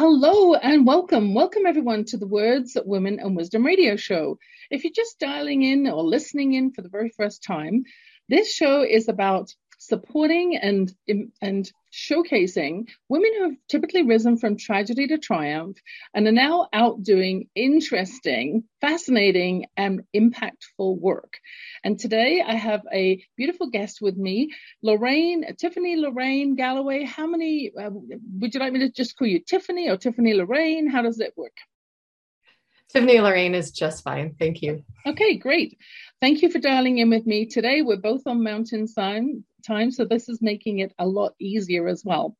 Hello and welcome. Welcome everyone to the Words, Women and Wisdom radio show. If you're just dialing in or listening in for the very first time, this show is about supporting and, and showcasing women who have typically risen from tragedy to triumph and are now out doing interesting, fascinating, and impactful work. And today I have a beautiful guest with me, Lorraine, Tiffany Lorraine Galloway. How many, uh, would you like me to just call you Tiffany or Tiffany Lorraine? How does it work? Tiffany Lorraine is just fine. Thank you. Okay, great. Thank you for dialing in with me today. We're both on mountain time, time so this is making it a lot easier as well.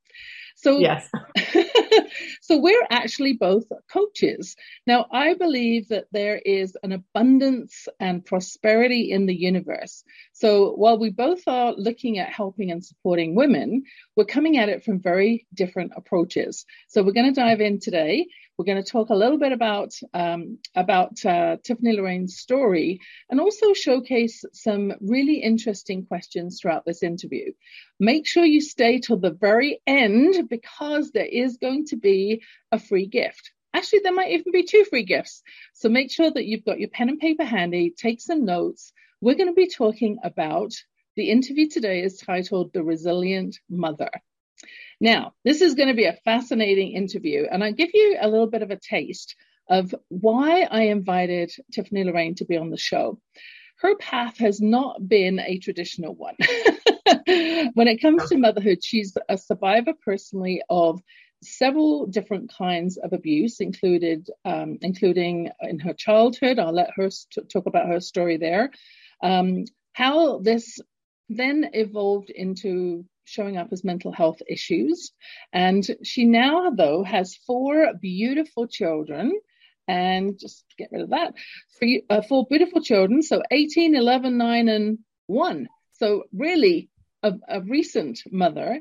So, yes. so we're actually both coaches. Now, I believe that there is an abundance and prosperity in the universe. So while we both are looking at helping and supporting women, we're coming at it from very different approaches. So we're going to dive in today. We're going to talk a little bit about um, about uh, Tiffany Lorraine's story and also showcase some really interesting questions throughout this interview. Make sure you stay till the very end because there is going to be a free gift. Actually, there might even be two free gifts. So make sure that you've got your pen and paper handy, take some notes. We're going to be talking about the interview today is titled The Resilient Mother. Now, this is going to be a fascinating interview, and I'll give you a little bit of a taste of why I invited Tiffany Lorraine to be on the show. Her path has not been a traditional one. when it comes to motherhood, she's a survivor personally of several different kinds of abuse, included um, including in her childhood. I'll let her talk about her story there. Um, how this then evolved into showing up as mental health issues. And she now, though, has four beautiful children. And just get rid of that. Three, uh, four beautiful children. So 18, 11, 9, and 1. So really a, a recent mother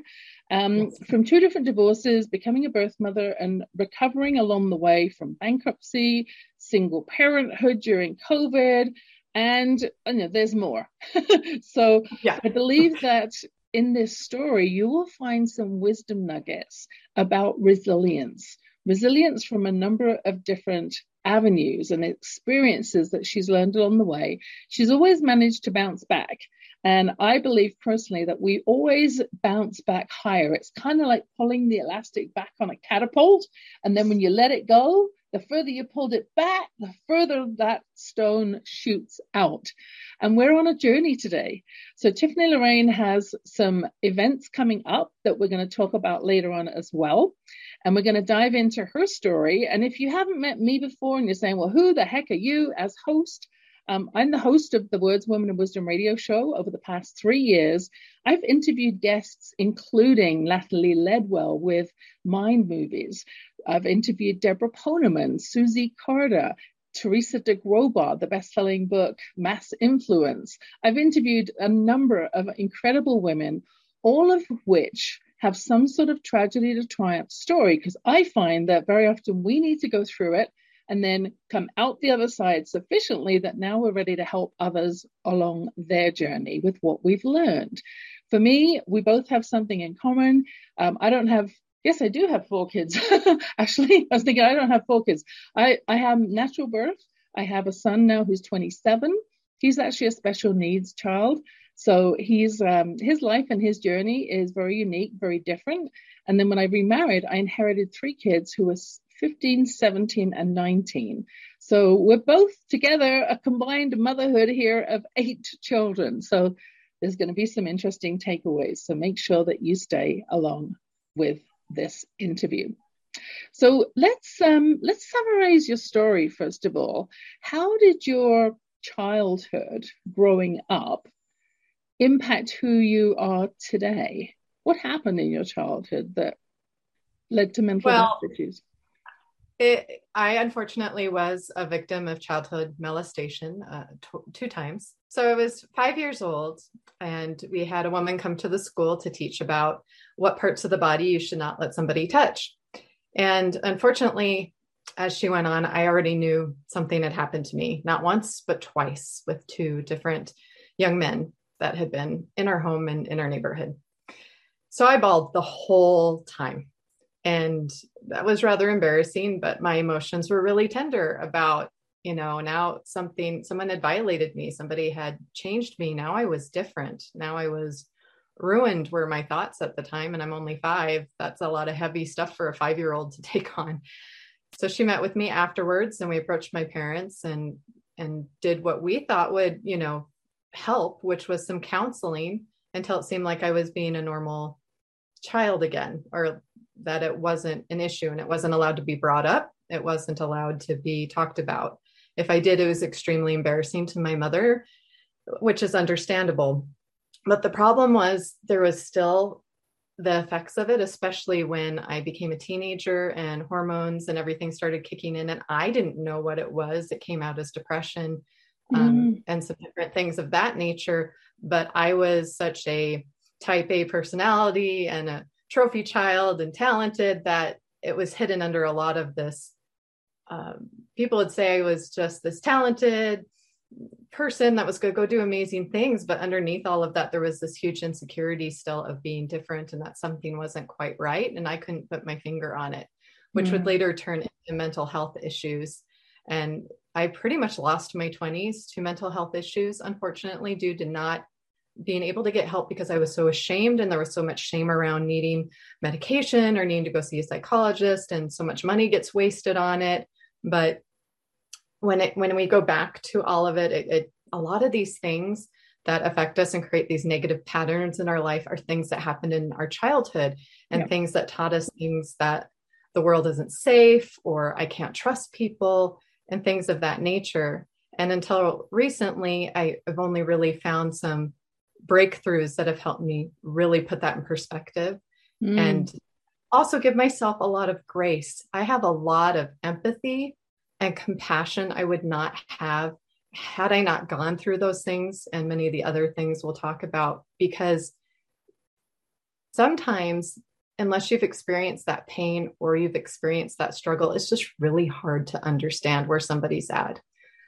um, from two different divorces, becoming a birth mother, and recovering along the way from bankruptcy, single parenthood during COVID, and oh, you know, there's more. so yeah. I believe that in this story, you will find some wisdom nuggets about resilience, resilience from a number of different avenues and experiences that she's learned along the way. She's always managed to bounce back. And I believe personally that we always bounce back higher. It's kind of like pulling the elastic back on a catapult. And then when you let it go, the further you pulled it back, the further that stone shoots out. And we're on a journey today. So Tiffany Lorraine has some events coming up that we're going to talk about later on as well. And we're going to dive into her story. And if you haven't met me before and you're saying, well, who the heck are you as host? Um, I'm the host of the Words, Women, and Wisdom radio show over the past three years. I've interviewed guests, including Natalie Ledwell with Mind Movies. I've interviewed Deborah Poneman, Susie Carter, Teresa de Grosbois, the best-selling book Mass Influence. I've interviewed a number of incredible women, all of which have some sort of tragedy to triumph story, because I find that very often we need to go through it and then come out the other side sufficiently that now we're ready to help others along their journey with what we've learned. For me, we both have something in common. Um, I don't have Yes, I do have four kids. Actually, I was thinking I don't have four kids. I, I have natural birth. I have a son now who's 27. He's actually a special needs child. So he's um, his life and his journey is very unique, very different. And then when I remarried, I inherited three kids who were 15, 17, and 19. So we're both together a combined motherhood here of eight children. So there's going to be some interesting takeaways. So make sure that you stay along with this interview. So let's um, let's summarize your story first of all. How did your childhood growing up impact who you are today? What happened in your childhood that led to mental well, health issues? It, I unfortunately was a victim of childhood molestation uh, t- two times. So I was five years old, and we had a woman come to the school to teach about what parts of the body you should not let somebody touch. And unfortunately, as she went on, I already knew something had happened to me, not once, but twice with two different young men that had been in our home and in our neighborhood. So I bawled the whole time And that was rather embarrassing, but my emotions were really tender about, you know, now something, someone had violated me, somebody had changed me. Now I was different. Now I was ruined, were my thoughts at the time. And I'm only five. That's a lot of heavy stuff for a five year old to take on. So she met with me afterwards and we approached my parents and and did what we thought would, you know, help, which was some counseling until it seemed like I was being a normal child again or that it wasn't an issue and it wasn't allowed to be brought up. It wasn't allowed to be talked about. If I did, it was extremely embarrassing to my mother, which is understandable. But the problem was there was still the effects of it, especially when I became a teenager and hormones and everything started kicking in, and I didn't know what it was. It came out as depression um, mm. and some different things of that nature. But I was such a type A personality and a trophy child and talented that it was hidden under a lot of this. Um, people would say I was just this talented person that was going to go do amazing things, but underneath all of that, there was this huge insecurity still of being different and that something wasn't quite right. And I couldn't put my finger on it, which mm. would later turn into mental health issues. And I pretty much lost my 20s to mental health issues, unfortunately, due to not being able to get help because I was so ashamed and there was so much shame around needing medication or needing to go see a psychologist and so much money gets wasted on it. But when it when we go back to all of it, it, it a lot of these things that affect us and create these negative patterns in our life are things that happened in our childhood and yeah. things that taught us things that the world isn't safe or I can't trust people and things of that nature. And until recently, I, have only really found some breakthroughs that have helped me really put that in perspective mm. and also give myself a lot of grace. I have a lot of empathy and compassion I would not have had I not gone through those things and many of the other things we'll talk about because sometimes unless you've experienced that pain or you've experienced that struggle it's just really hard to understand where somebody's at.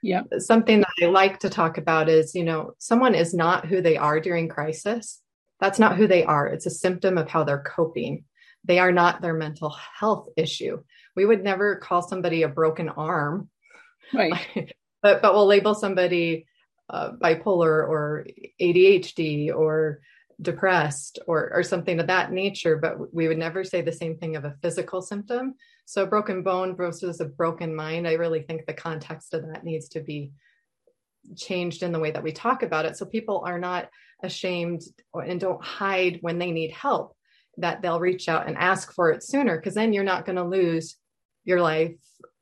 Yeah something that i like to talk about is you know someone is not who they are during crisis. That's not who they are. It's a symptom of how they're coping they are not their mental health issue. We would never call somebody a broken arm. Right. But but we'll label somebody uh, bipolar or adhd or depressed or or something of that nature but we would never say the same thing of a physical symptom. So a broken bone versus a broken mind i really think the context of that needs to be changed in the way that we talk about it. So people are not ashamed and don't hide when they need help that they'll reach out and ask for it sooner because then you're not going to lose your life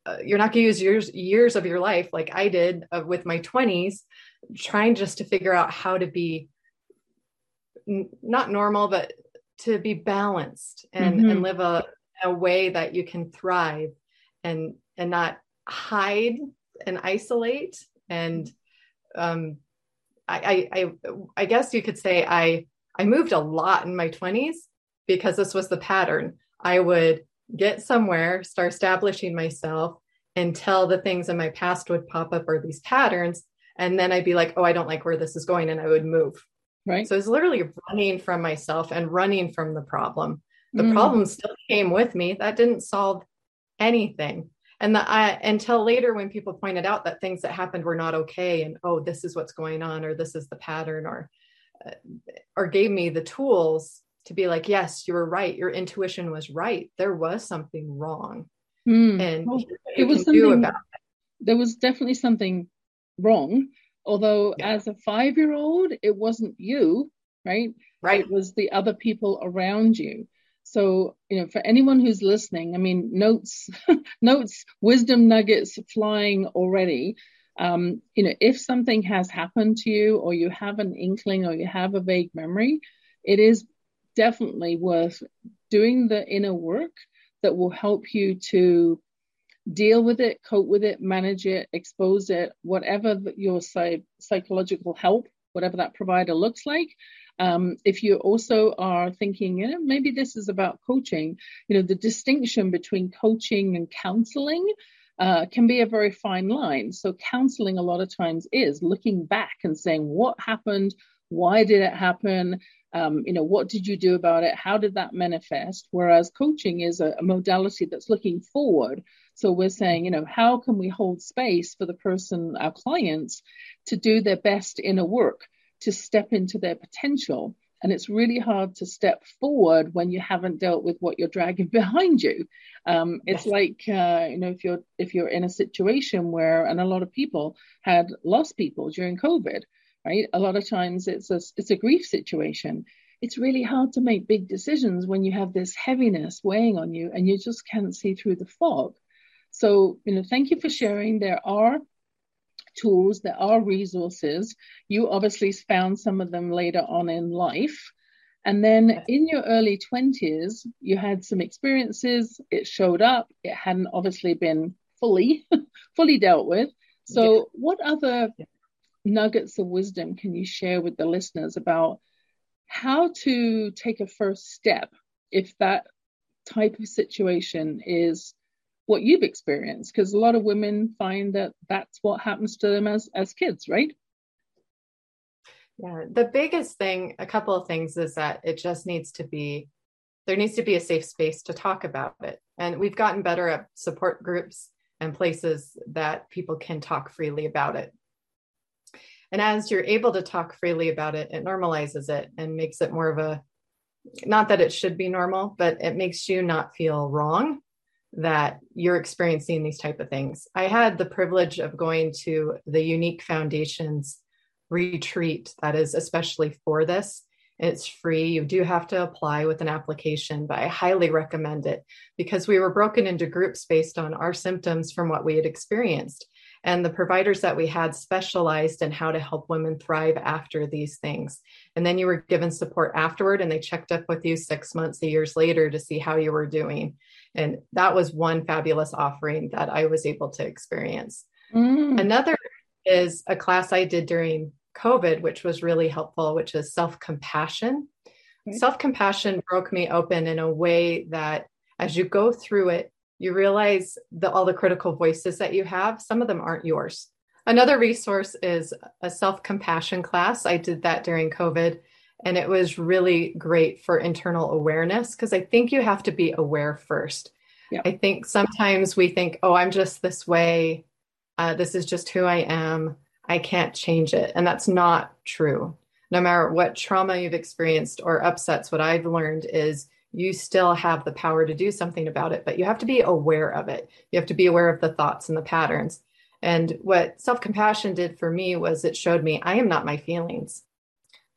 uh, you're not going to use years years of your life like i did uh, with my 20s trying just to figure out how to be n- not normal but to be balanced and mm-hmm. and live a, a way that you can thrive and and not hide and isolate and um I, I i guess you could say i i moved a lot in my 20s because this was the pattern i would get somewhere, start establishing myself until the things in my past would pop up or these patterns. And then I'd be like, oh, I don't like where this is going. And I would move. Right. So it's literally running from myself and running from the problem. The mm. problem still came with me. That didn't solve anything. And the, I, until later, when people pointed out that things that happened were not okay, and oh, this is what's going on, or this is the pattern, or uh, or gave me the tools to be like, yes, you were right. Your intuition was right. There was something wrong. Mm. And well, it was something, there was definitely something wrong. Although yeah. as a five year old, it wasn't you, right? Right. It was the other people around you. So, you know, for anyone who's listening, I mean, notes, notes, wisdom nuggets flying already. Um, you know, if something has happened to you, or you have an inkling, or you have a vague memory, it is definitely worth doing the inner work that will help you to deal with it, cope with it, manage it, expose it, whatever your psych- psychological help, whatever that provider looks like. Um, if you also are thinking, you know, maybe this is about coaching, you know, the distinction between coaching and counseling uh, can be a very fine line. So, counseling a lot of times is looking back and saying, what happened? Why did it happen? Um, you know, what did you do about it? How did that manifest? Whereas coaching is a, a modality that's looking forward. So we're saying, you know, how can we hold space for the person, our clients, to do their best inner work, to step into their potential? And it's really hard to step forward when you haven't dealt with what you're dragging behind you. Um, it's yes. like uh, you know if you're if you're in a situation where and a lot of people had lost people during COVID, right? A lot of times it's a it's a grief situation. It's really hard to make big decisions when you have this heaviness weighing on you and you just can't see through the fog. So, you know, thank you for sharing. There are tools, there are resources. You obviously found some of them later on in life. And then in your early 20s, you had some experiences, it showed up, it hadn't obviously been fully, fully dealt with. So, yeah. what other nuggets of wisdom can you share with the listeners about how to take a first step if that type of situation is what you've experienced? Because a lot of women find that that's what happens to them as as kids right? Yeah the biggest thing a couple of things is that it just needs to be there needs to be a safe space to talk about it. And we've gotten better at support groups and places that people can talk freely about it and as you're able to talk freely about it it normalizes it and makes it more of a not that it should be normal but it makes you not feel wrong that you're experiencing these type of things. I had the privilege of going to the Unique Foundations retreat that is especially for this. It's free. You do have to apply with an application, but I highly recommend it because we were broken into groups based on our symptoms from what we had experienced. And the providers that we had specialized in how to help women thrive after these things. And then you were given support afterward, and they checked up with you six months, years later to see how you were doing. And that was one fabulous offering that I was able to experience. Mm. Another is a class I did during COVID, which was really helpful, which is self compassion. Right. Self compassion broke me open in a way that as you go through it, you realize that all the critical voices that you have, some of them aren't yours. Another resource is a self compassion class. I did that during COVID. And it was really great for internal awareness because I think you have to be aware first. Yeah. I think sometimes we think, oh, I'm just this way. Uh, this is just who I am. I can't change it. And that's not true. No matter what trauma you've experienced or upsets, what I've learned is you still have the power to do something about it, but you have to be aware of it. You have to be aware of the thoughts and the patterns. And what self compassion did for me was it showed me I am not my feelings.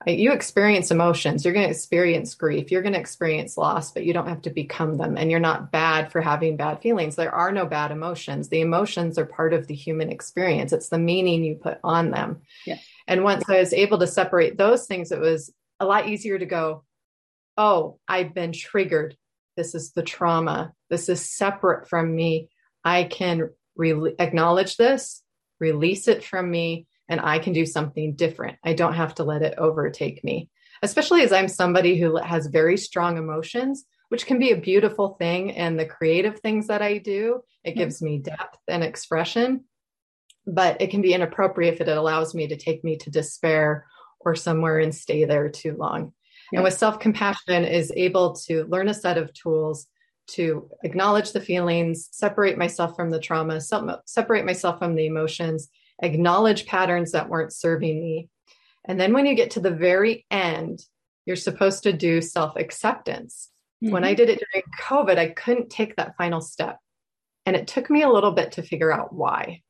You experience emotions. You're going to experience grief. You're going to experience loss but you don't have to become them and you're not bad for having bad feelings. There are no bad emotions. The emotions are part of the human experience. It's the meaning you put on them. Yeah. and once i was able to separate those things it was a lot easier to go oh i've been triggered this is the trauma this is separate from me i can re- acknowledge this release it from me and I can do something different. I don't have to let it overtake me, especially as I'm somebody who has very strong emotions, which can be a beautiful thing. And the creative things that I do, it gives me depth and expression, but it can be inappropriate if it allows me to take me to despair or somewhere and stay there too long. Yeah. And with self compassion, is able to learn a set of tools to acknowledge the feelings, separate myself from the trauma, separate myself from the emotions, acknowledge patterns that weren't serving me. And then when you get to the very end, you're supposed to do self acceptance. Mm-hmm. When I mm-hmm. did it during COVID, I couldn't take that final step. And it took me a little bit to figure out why.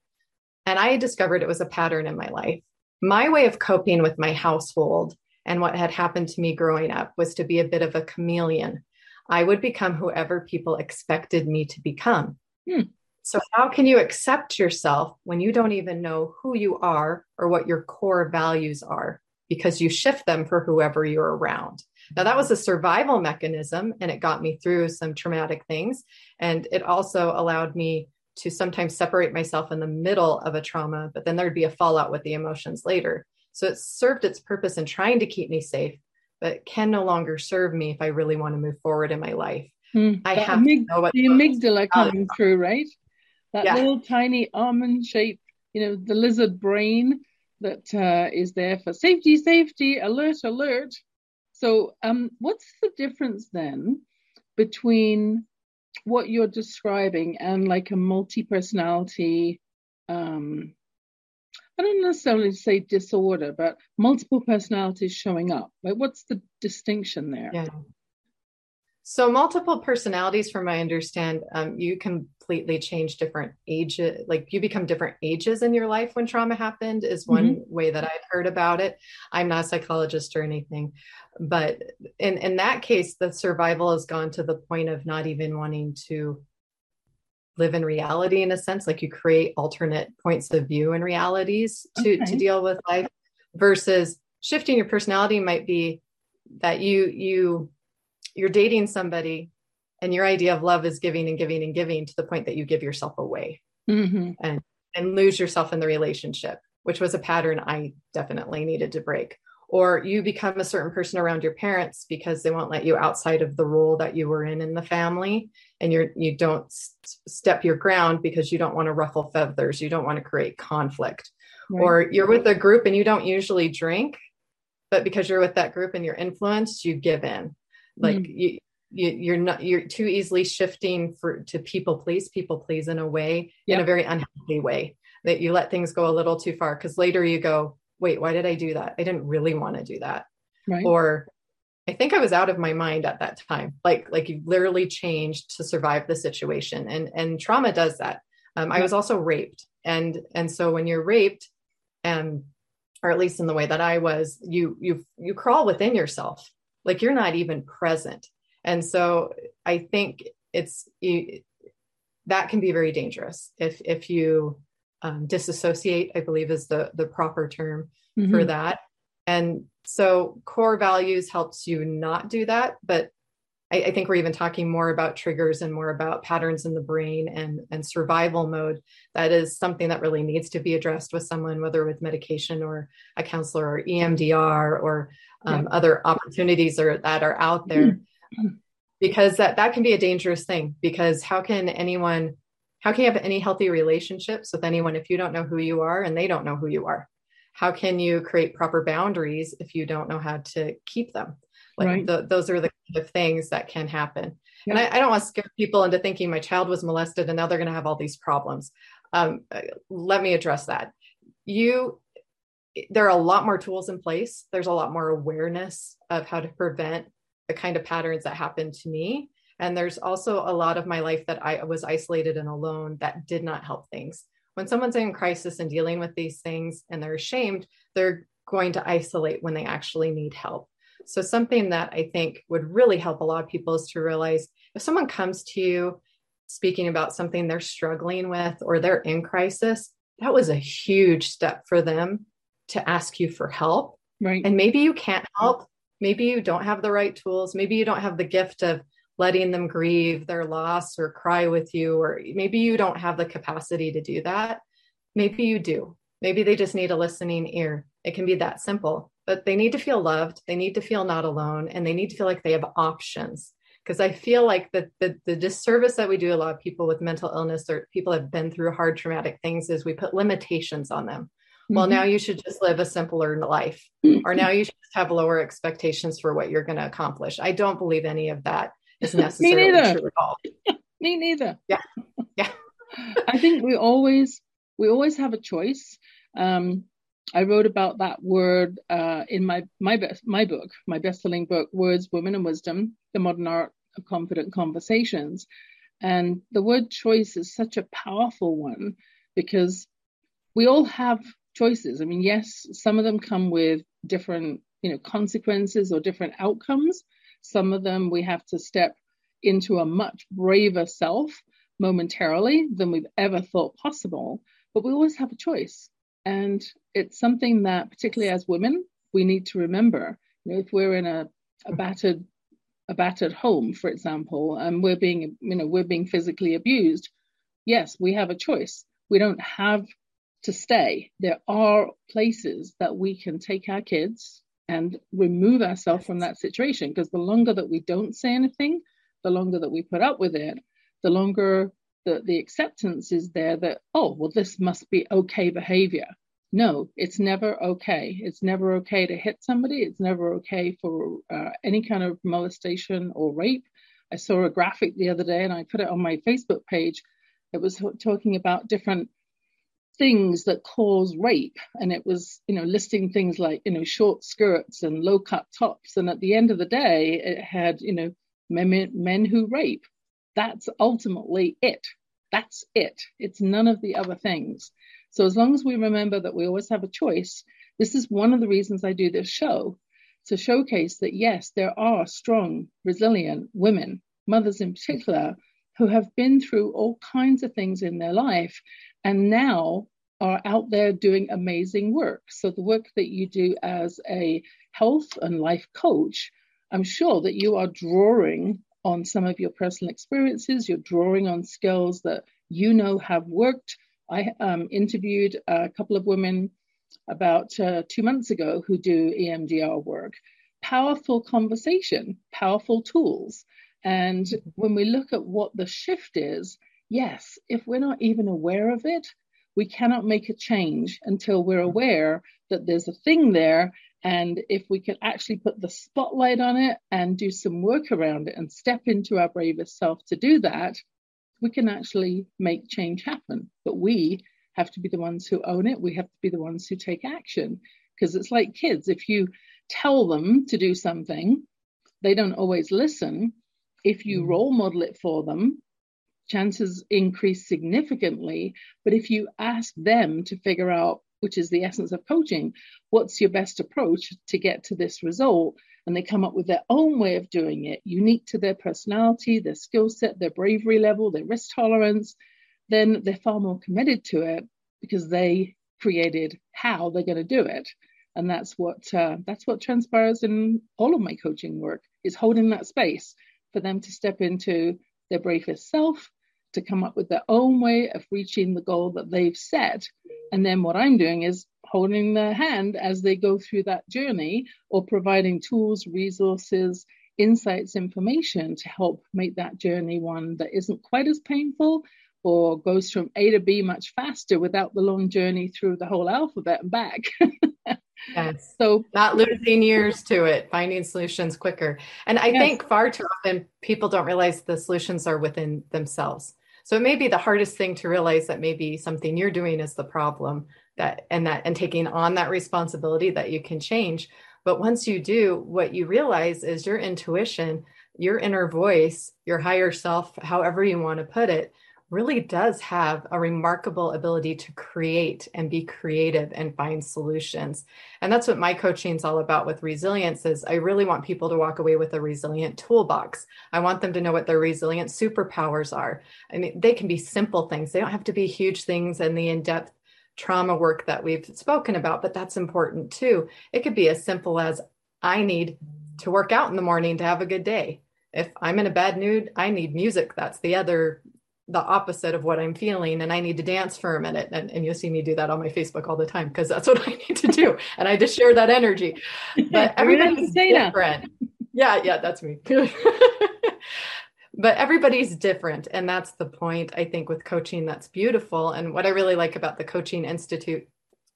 And I discovered it was a pattern in my life. My way of coping with my household and what had happened to me growing up was to be a bit of a chameleon. I would become whoever people expected me to become. Hmm. So, how can you accept yourself when you don't even know who you are or what your core values are because you shift them for whoever you're around? Now, that was a survival mechanism and it got me through some traumatic things. And it also allowed me to sometimes separate myself in the middle of a trauma, but then there'd be a fallout with the emotions later. So, it served its purpose in trying to keep me safe, but can no longer serve me if I really want to move forward in my life. Mm, I have amyg- to know what the amygdala coming through, right? that yeah. little tiny almond shaped, you know, the lizard brain that uh, is there for safety, safety, alert, alert. So, um, what's the difference then between what you're describing and like a multi-personality? Um, I don't necessarily say disorder, but multiple personalities showing up. Like, what's the distinction there? Yeah. So multiple personalities, from my understand, um, you completely change different ages. Like you become different ages in your life when trauma happened. Is one mm-hmm. way that I've heard about it. I'm not a psychologist or anything, but in in that case, the survival has gone to the point of not even wanting to live in reality in a sense. Like you create alternate points of view and realities to okay. to deal with life. Versus shifting your personality might be that you you you're dating somebody and your idea of love is giving and giving and giving to the point that you give yourself away mm-hmm. and and lose yourself in the relationship which was a pattern i definitely needed to break or you become a certain person around your parents because they won't let you outside of the role that you were in in the family and you're you don't step your ground because you don't want to ruffle feathers you don't want to create conflict right. or you're with a group and you don't usually drink but because you're with that group and you're influenced you give in like mm. you, you you're not you're too easily shifting for to people please people please in a way yep. in a very unhealthy way that you let things go a little too far because later you go wait why did i do that? I didn't really want to do that. Right. or i think i was out of my mind at that time. Like like you literally changed to survive the situation and and trauma does that. Um, i was also raped and and so when you're raped and um, or at least in the way that i was you you you crawl within yourself. Like you're not even present. And so i think it's you, that can be very dangerous if if you um, disassociate i believe is the the proper term mm-hmm. for that and so core values helps you not do that but I, I, think we're even talking more about triggers and more about patterns in the brain and and survival mode that is something that really needs to be addressed with someone whether with medication or a counselor or emdr or um, yeah. other opportunities are, that are out there mm-hmm. because that that can be a dangerous thing because how can anyone how can you have any healthy relationships with anyone if you don't know who you are and they don't know who you are how can you create proper boundaries if you don't know how to keep them like right. the, those are the kind of things that can happen yeah. and I, I, don't want to scare people into thinking my child was molested and now they're going to have all these problems um, let me address that you there are a lot more tools in place. There's a lot more awareness of how to prevent the kind of patterns that happened to me. And there's also a lot of my life that I was isolated and alone that did not help things. When someone's in crisis and dealing with these things and they're ashamed, they're going to isolate when they actually need help. So, something that I think would really help a lot of people is to realize if someone comes to you speaking about something they're struggling with or they're in crisis, that was a huge step for them to ask you for help. Right. And maybe you can't help. Maybe you don't have the right tools. Maybe you don't have the gift of letting them grieve their loss or cry with you, or maybe you don't have the capacity to do that. Maybe you do. Maybe they just need a listening ear. It can be that simple, but they need to feel loved. They need to feel not alone and they need to feel like they have options. Because I feel like the, the, the disservice that we do a lot of people with mental illness or people have been through hard traumatic things is we put limitations on them well now mm-hmm. you should just live a simpler life or now you should have lower expectations for what you're going to accomplish i don't believe any of that is necessarily Me neither. true at all Me neither. Yeah. Yeah. I think we always we always have a choice. Um, I wrote about that word uh, in my my best my book, my best-selling book, Words, Women, and Wisdom: The Modern Art of Confident Conversations. And the word choice is such a powerful one because we all have choices. I mean, yes, some of them come with different, you know, consequences or different outcomes. Some of them we have to step into a much braver self momentarily than we've ever thought possible. But we always have a choice. And it's something that, particularly as women, we need to remember. You know, if we're in a, a battered a battered home, for example, and we're being, you know, we're being physically abused, yes, we have a choice. We don't have to stay. There are places that we can take our kids and remove ourselves from that situation because the longer that we don't say anything, the longer that we put up with it, the longer the, the acceptance is there that, oh, well, this must be okay behavior. no, it's never okay. It's never okay to hit somebody. It's never okay for uh, any kind of molestation or rape. I saw a graphic the other day and I put it on my Facebook page. It was talking about different things that cause rape. And it was you know listing things like you know short skirts and low cut tops. And at the end of the day it had you know men, men who rape. That's ultimately it. That's it. It's none of the other things. So as long as we remember that we always have a choice this is one of the reasons i do this show to showcase that yes there are strong resilient women mothers in particular who have been through all kinds of things in their life and now are out there doing amazing work. So, the work that you do as a health and life coach, I'm sure that you are drawing on some of your personal experiences, you're drawing on skills that you know have worked. I um, interviewed a couple of women about uh, two months ago who do EMDR work. Powerful conversation, powerful tools. And when we look at what the shift is, yes, if we're not even aware of it, we cannot make a change until we're aware that there's a thing there. And if we can actually put the spotlight on it and do some work around it and step into our bravest self to do that, we can actually make change happen. But we have to be the ones who own it. We have to be the ones who take action. Because it's like kids, if you tell them to do something, they don't always listen. If you mm. role model it for them, chances increase significantly. But if you ask them to figure out, which is the essence of coaching, what's your best approach to get to this result? And they come up with their own way of doing it, unique to their personality, their skill set, their bravery level, their risk tolerance, then they're far more committed to it because they created how they're going to do it. And that's what uh, that's what transpires in all of my coaching work is holding that space for them to step into their bravest self, to come up with their own way of reaching the goal that they've set. And then what I'm doing is holding their hand as they go through that journey or providing tools, resources, insights, information to help make that journey one that isn't quite as painful or goes from A to B much faster without the long journey through the whole alphabet and back. Yes. So not losing years to it, finding solutions quicker. And I yes. think far too often people don't realize the solutions are within themselves. So it may be the hardest thing to realize that maybe something you're doing is the problem that and that and taking on that responsibility that you can change. But once you do, what you realize is your intuition, your inner voice, your higher self, however you want to put it, really does have a remarkable ability to create and be creative and find solutions. And that's what my coaching is all about with resilience is I really want people to walk away with a resilient toolbox. I want them to know what their resilient superpowers are. I mean, they can be simple things. They don't have to be huge things and the in-depth trauma work that we've spoken about, but that's important too. It could be as simple as I need to work out in the morning to have a good day. If I'm in a bad mood, I need music. That's the other the opposite of what I'm feeling and I need to dance for a minute. And, and you'll see me do that on my Facebook all the time because that's what I need to do. And I just share that energy. But everybody's different. Yeah, yeah, that's me. but everybody's different. And that's the point, I think, with coaching that's beautiful. And what I really like about the Coaching Institute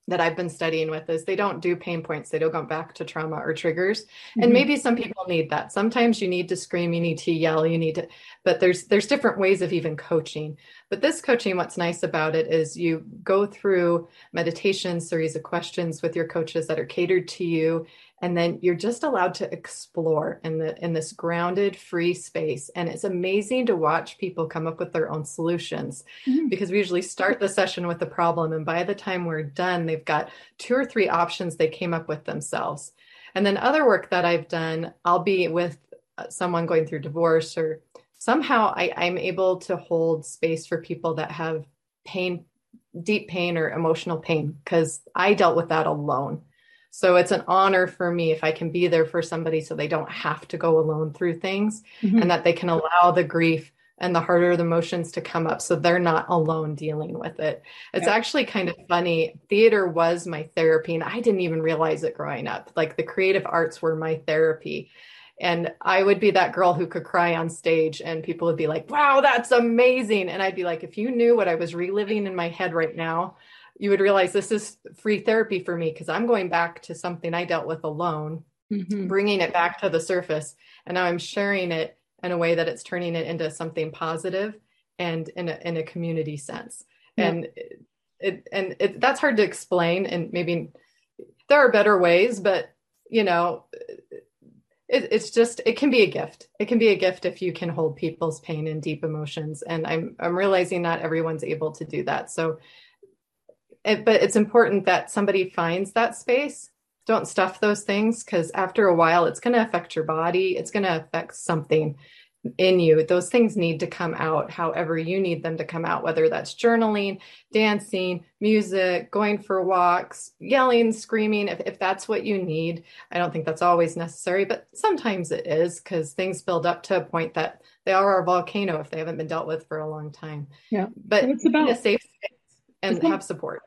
that I've been studying with is they don't do pain points. They don't go back to trauma or triggers. Mm-hmm. And maybe some people need that. Sometimes you need to scream, you need to yell, you need to, but there's there's different ways of even coaching. But this coaching, what's nice about it is you go through meditation series of questions with your coaches that are catered to you and then you're just allowed to explore in the in this grounded free space. And it's amazing to watch people come up with their own solutions mm-hmm. because we usually start the session with a problem and by the time we're done they've got two or three options they came up with themselves. And then other work that i've done i'll be with uh, someone going through divorce or somehow I, i'm able to hold space for people that have pain deep pain or emotional pain because i dealt with that alone so it's an honor for me if I can be there for somebody so they don't have to go alone through things mm-hmm. and that they can allow the grief and the harder the emotions to come up so they're not alone dealing with it. It's yeah. actually kind of funny. Theater was my therapy and I didn't even realize it growing up. Like the creative arts were my therapy. And I would be that girl who could cry on stage, and people would be like, wow, that's amazing. And I'd be like, if you knew what I was reliving in my head right now, you would realize this is free therapy for me because I'm going back to something I dealt with alone, mm-hmm. bringing it back to the surface. And now I'm sharing it in a way that it's turning it into something positive and in a, in a community sense. Yeah. And it, and it, that's hard to explain. And maybe there are better ways, but you know, it, it's just it can be a gift. It can be a gift if you can hold people's pain and deep emotions. And I'm I'm realizing not everyone's able to do that. So, it, but it's important that somebody finds that space. Don't stuff those things because after a while, it's going to affect your body. It's going to affect something in you. Those things need to come out however you need them to come out whether that's journaling dancing music going for walks yelling screaming if, if that's what you need. I don't think that's always necessary but sometimes it is because things build up to a point that they are a volcano if they haven't been dealt with for a long time. Yeah. But it's about a safe space and have support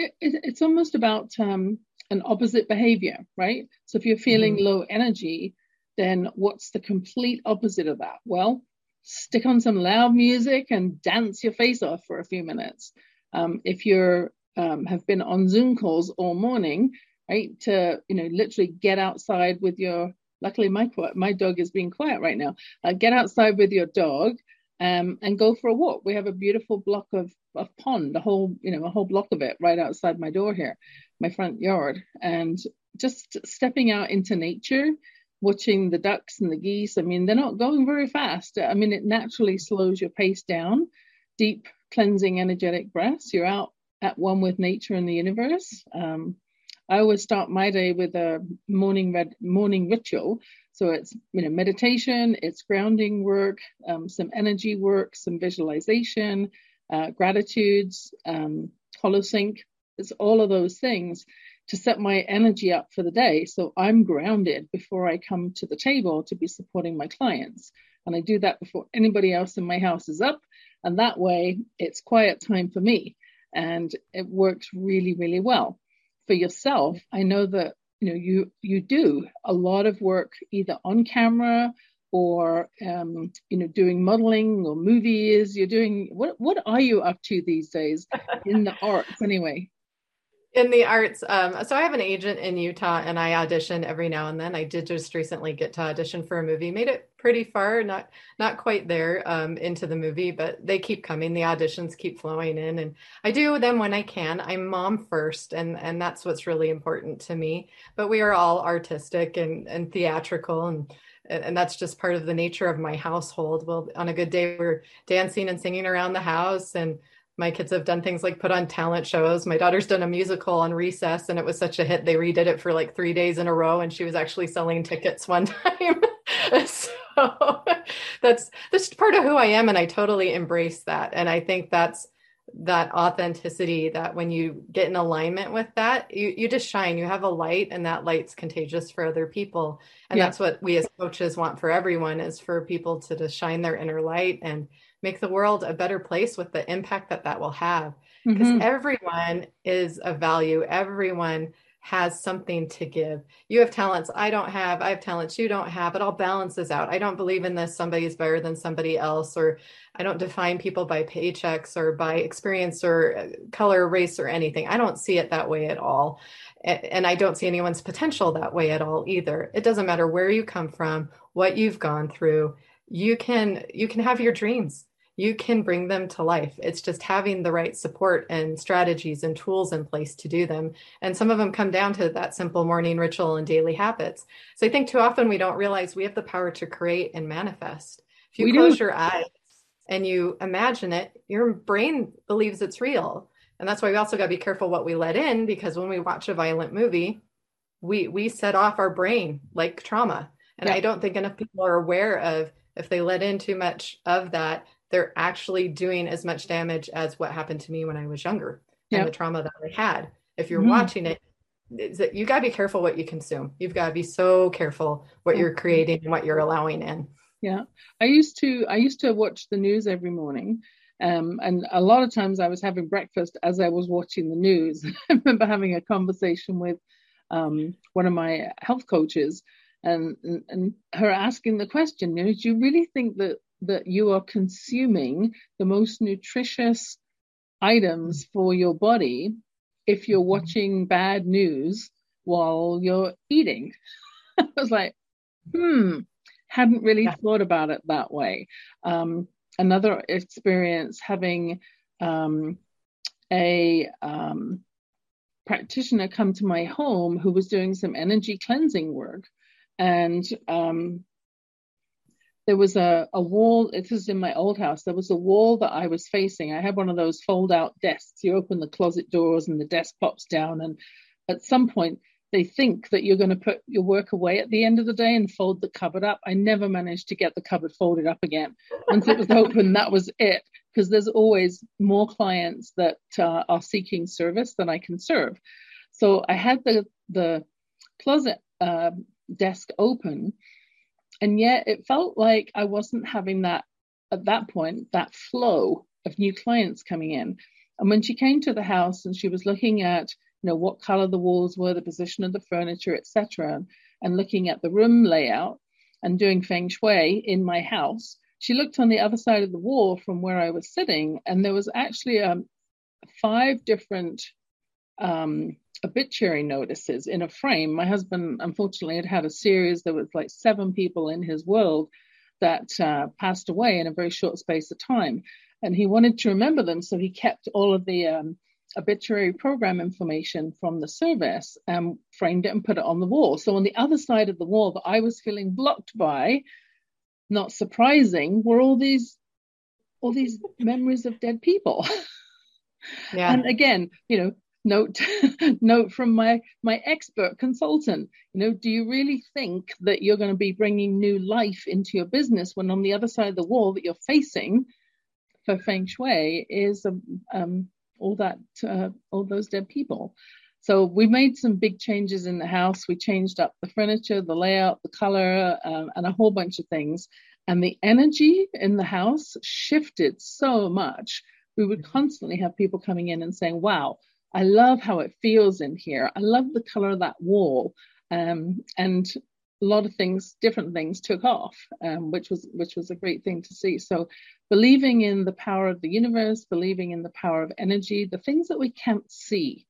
it, it's almost about um, an opposite behavior right so if you're feeling mm-hmm. low energy then what's the complete opposite of that? Well, stick on some loud music and dance your face off for a few minutes. Um, if you're um, have been on Zoom calls all morning, right? To you know, literally get outside with your. Luckily, my my dog is being quiet right now. Uh, get outside with your dog um, and go for a walk. We have a beautiful block of, of pond, a whole you know a whole block of it right outside my door here, my front yard, and just stepping out into nature watching the ducks and the geese. I mean, they're not going very fast. I mean, it naturally slows your pace down. Deep, cleansing, energetic breaths. You're out at one with nature and the universe. Um, I always start my day with a morning red, morning ritual. So it's you know meditation, it's grounding work, um, some energy work, some visualization, uh, gratitudes, um, holosync. It's all of those things to set my energy up for the day. So I'm grounded before I come to the table to be supporting my clients. And I do that before anybody else in my house is up. And that way it's quiet time for me. And it works really, really well. For yourself, I know that you know you you do a lot of work either on camera or um, you know doing modeling or movies. You're doing what what are you up to these days in the arts anyway in the arts um, so i have an agent in utah and i audition every now and then. I did just recently get to audition for a movie made it pretty far not not quite there um, into the movie but they keep coming the auditions keep flowing in and i do them when i can. I'm mom first and and that's what's really important to me but we are all artistic and and theatrical and and that's just part of the nature of my household. Well on a good day we're dancing and singing around the house and my kids have done things like put on talent shows. My daughter's done a musical on recess and it was such a hit. They redid it for like three days in a row and she was actually selling tickets one time. so that's that's part of who I am and I totally embrace that. And I think that's that authenticity that when you get in alignment with that, you, you just shine. You have a light and that light's contagious for other people. And yeah. that's what we as coaches want for everyone is for people to just shine their inner light and make the world a better place with the impact that that will have. Because mm-hmm. everyone is of value. Everyone has something to give. You have talents i don't have. I have talents you don't have. It all balances out. I don't believe in this somebody is better than somebody else or i don't define people by paychecks or by experience or uh, color race or anything. I don't see it that way at all. And i don't see anyone's potential that way at all either. It doesn't matter where you come from what you've gone through. You can you can have your dreams you can bring them to life. It's just having the right support and strategies and tools in place to do them. And some of them come down to that simple morning ritual and daily habits. So I think too often we don't realize we have the power to create and manifest. If you we close do. your eyes and you imagine it, your brain believes it's real. And that's why we also got to be careful what we let in because when we watch a violent movie, we we set off our brain like trauma. And yeah. I don't think enough people are aware of if they let in too much of that, they're actually doing as much damage as what happened to me when I was younger and the trauma that I had. If you're mm-hmm. watching it, that you got to be careful what you consume. You've got to be so careful what you're creating and what you're allowing in. Yeah, I used to I used to watch the news every morning, um, and a lot of times I was having breakfast as I was watching the news. I remember having a conversation with um, one of my health coaches, and, and, and her asking the question, you know, do you really think that that you are consuming the most nutritious items for your body if you're mm-hmm. watching bad news while you're eating. I was like, hmm, hadn't really yeah. thought about it that way. Um, another experience having um, a um, practitioner come to my home who was doing some energy cleansing work. And um, there was a, a wall, this is in my old house, there was a wall that I was facing. I had one of those fold out desks. You open the closet doors and the desk pops down. And at some point, they think that you're going to put your work away at the end of the day and fold the cupboard up. I never managed to get the cupboard folded up again. Once it was open, that was it, because there's always more clients that uh, are seeking service than I can serve. So I had the the closet uh, desk open, and yet it felt like I wasn't having that at that point that flow of new clients coming in. And when she came to the house and she was looking at you know, what color the walls were, the position of the furniture, etc., and looking at the room layout and doing feng shui in my house, she looked on the other side of the wall from where I was sitting, and there was actually um, five different um, obituary notices in a frame. My husband, unfortunately, had had a series. There was like seven people in his world that uh, passed away in a very short space of time, and he wanted to remember them, so he kept all of the um, obituary program information from the service and framed it and put it on the wall. So on the other side of the wall that I was feeling blocked by, not surprising, were all these all these memories of dead people. Yeah. and again, you know, note note from my my expert consultant you know do you really think that you're going to be bringing new life into your business when on the other side of the wall that you're facing for feng shui is a um, all that uh, all those dead people. So we made some big changes in the house. We changed up the furniture, the layout, the color, um, and a whole bunch of things. And the energy in the house shifted so much. We would constantly have people coming in and saying, "Wow, I love how it feels in here. I love the color of that wall." Um, and a lot of things, different things took off, um, which was which was a great thing to see. So, believing in the power of the universe, believing in the power of energy, the things that we can't see,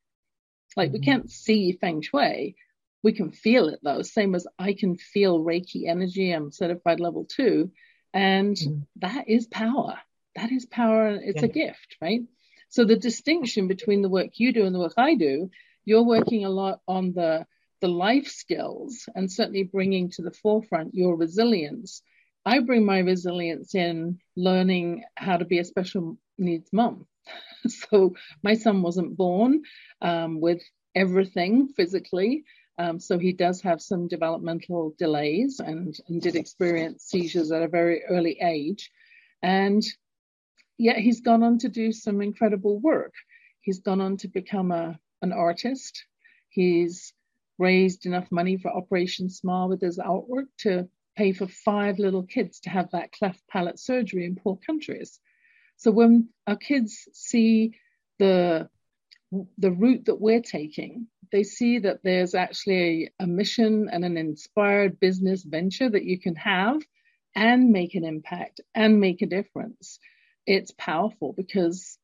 like mm-hmm. we can't see feng shui, we can feel it though. Same as I can feel Reiki energy. I'm certified level two, and mm-hmm. that is power. That is power. It's yeah. a gift, right? So the distinction between the work you do and the work I do, you're working a lot on the the life skills and certainly bringing to the forefront your resilience. I bring my resilience in learning how to be a special needs mom. so my son wasn't born um, with everything physically. Um, so he does have some developmental delays and, and did experience seizures at a very early age. And yet he's gone on to do some incredible work. He's gone on to become a, an artist. He's raised enough money for Operation Smile with his artwork to pay for five little kids to have that cleft palate surgery in poor countries. So when our kids see the the route that we're taking, they see that there's actually a, a mission and an inspired business venture that you can have and make an impact and make a difference. It's powerful because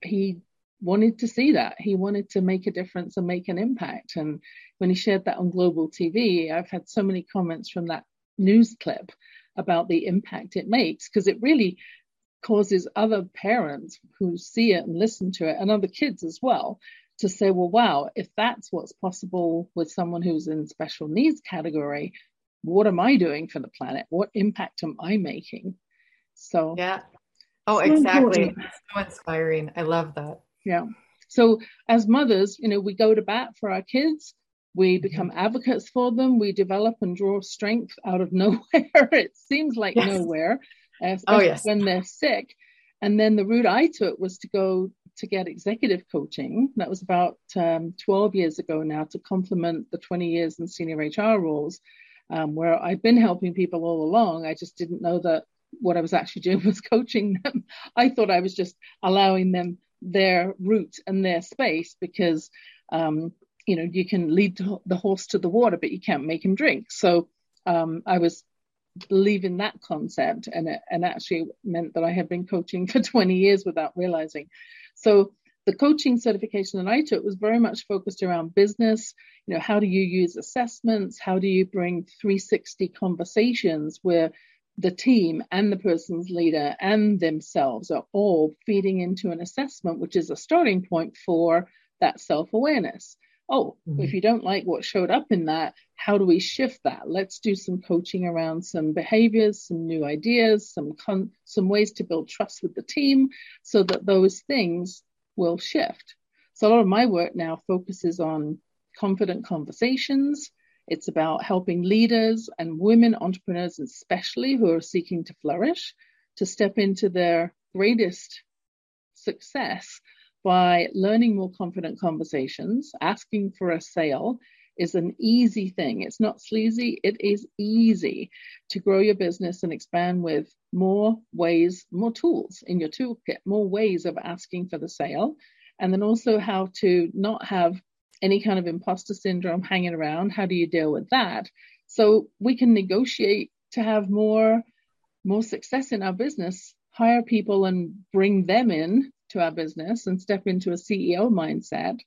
he wanted to see that. He wanted to make a difference and make an impact. And when he shared that on global TV, I've had so many comments from that news clip about the impact it makes because it really causes other parents who see it and listen to it and other kids as well to say, well, wow, if that's what's possible with someone who's in special needs category, what am I doing for the planet? What impact am I making? So, yeah. Oh, exactly. So inspiring. I love that. Yeah. So as mothers, you know, we go to bat for our kids. We mm-hmm. become advocates for them. We develop and draw strength out of nowhere. it seems like yes. nowhere, oh, yes. when they're sick. And then the route I took was to go to get executive coaching. That was about um, 12 years ago now to complement the 20 years in senior HR roles, um, where I've been helping people all along. I just didn't know that what I was actually doing was coaching them. I thought I was just allowing them their route and their space because um, you know you can lead the horse to the water but you can't make him drink so um, i was believing that concept, and it and actually meant that I had been coaching for 20 years without realizing. So the coaching certification that I took was very much focused around business. You know, how do you use assessments? How do you bring 360 conversations where the team and the person's leader and themselves are all feeding into an assessment, which is a starting point for that self awareness. Oh, mm-hmm. if you don't like what showed up in that, how do we shift that? Let's do some coaching around some behaviors, some new ideas, some con- some ways to build trust with the team, so that those things will shift. So a lot of my work now focuses on confident conversations, it's about helping leaders and women entrepreneurs, especially who are seeking to flourish, to step into their greatest success by learning more confident conversations. Asking for a sale is an easy thing. It's not sleazy, it is easy to grow your business and expand with more ways, more tools in your toolkit, more ways of asking for the sale. And then also how to not have any kind of imposter syndrome hanging around. How do you deal with that? So we can negotiate to have more more success in our business, hire people and bring them in to our business and step into a CEO mindset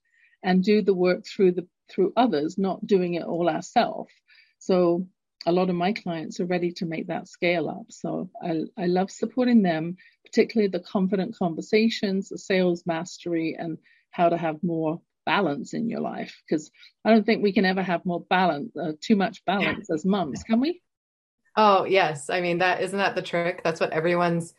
and do the work through the through others, not doing it all ourselves. So a lot of my clients are ready to make that scale up. So I, I love supporting them, particularly the confident conversations, the sales mastery, and how to have more balance in your life because I don't think we can ever have more balance, uh, too much balance as mums, can we? Oh yes, I mean that isn't that the trick? That's what everyone's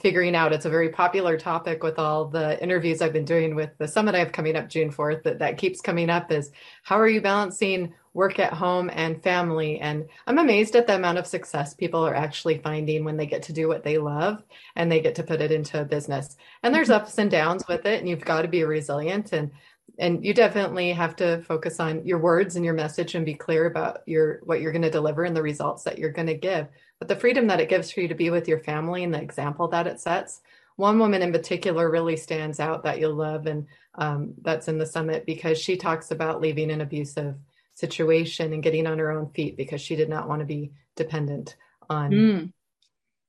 figuring out. It's a very popular topic with all the interviews I've been doing with the summit I have coming up June 4th that, that keeps coming up is how are you balancing work at home and family? And I'm amazed at the amount of success people are actually finding when they get to do what they love and they get to put it into a business. And there's mm-hmm. ups and downs with it and you've got to be resilient and and you definitely have to focus on your words and your message and be clear about your what you're going to deliver and the results that you're going to give. But the freedom that it gives for you to be with your family and the example that it sets one woman in particular really stands out that you'll love and um, that's in the summit because she talks about leaving an abusive situation and getting on her own feet because she did not want to be dependent on mm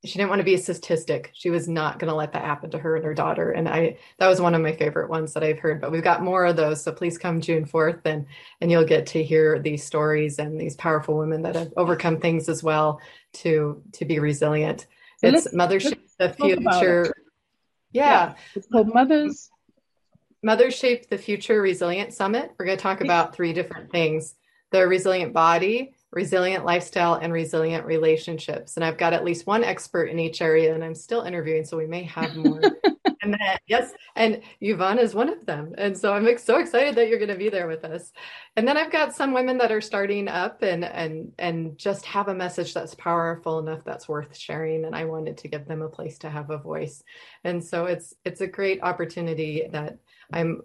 she didn't want to be a statistic. She was not going to let that happen to her and her daughter. And I, that was one of my favorite ones that I've heard, but we've got more of those. So please come June 4th and, and you'll get to hear these stories and these powerful women that have overcome things as well to, to be resilient. It's Mothership the Future. Yeah. yeah. Called Mothers. Mothers Shape the Future Resilient Summit. We're going to talk about three different things. The resilient body, resilient lifestyle, and resilient relationships. And I've got at least one expert in each area, and I'm still interviewing, so we may have more. and then, yes, and Yvonne is one of them. And so I'm so excited that you're going to be there with us. And then I've got some women that are starting up and and and just have a message that's powerful enough that's worth sharing. And I wanted to give them a place to have a voice. And so it's it's a great opportunity that I'm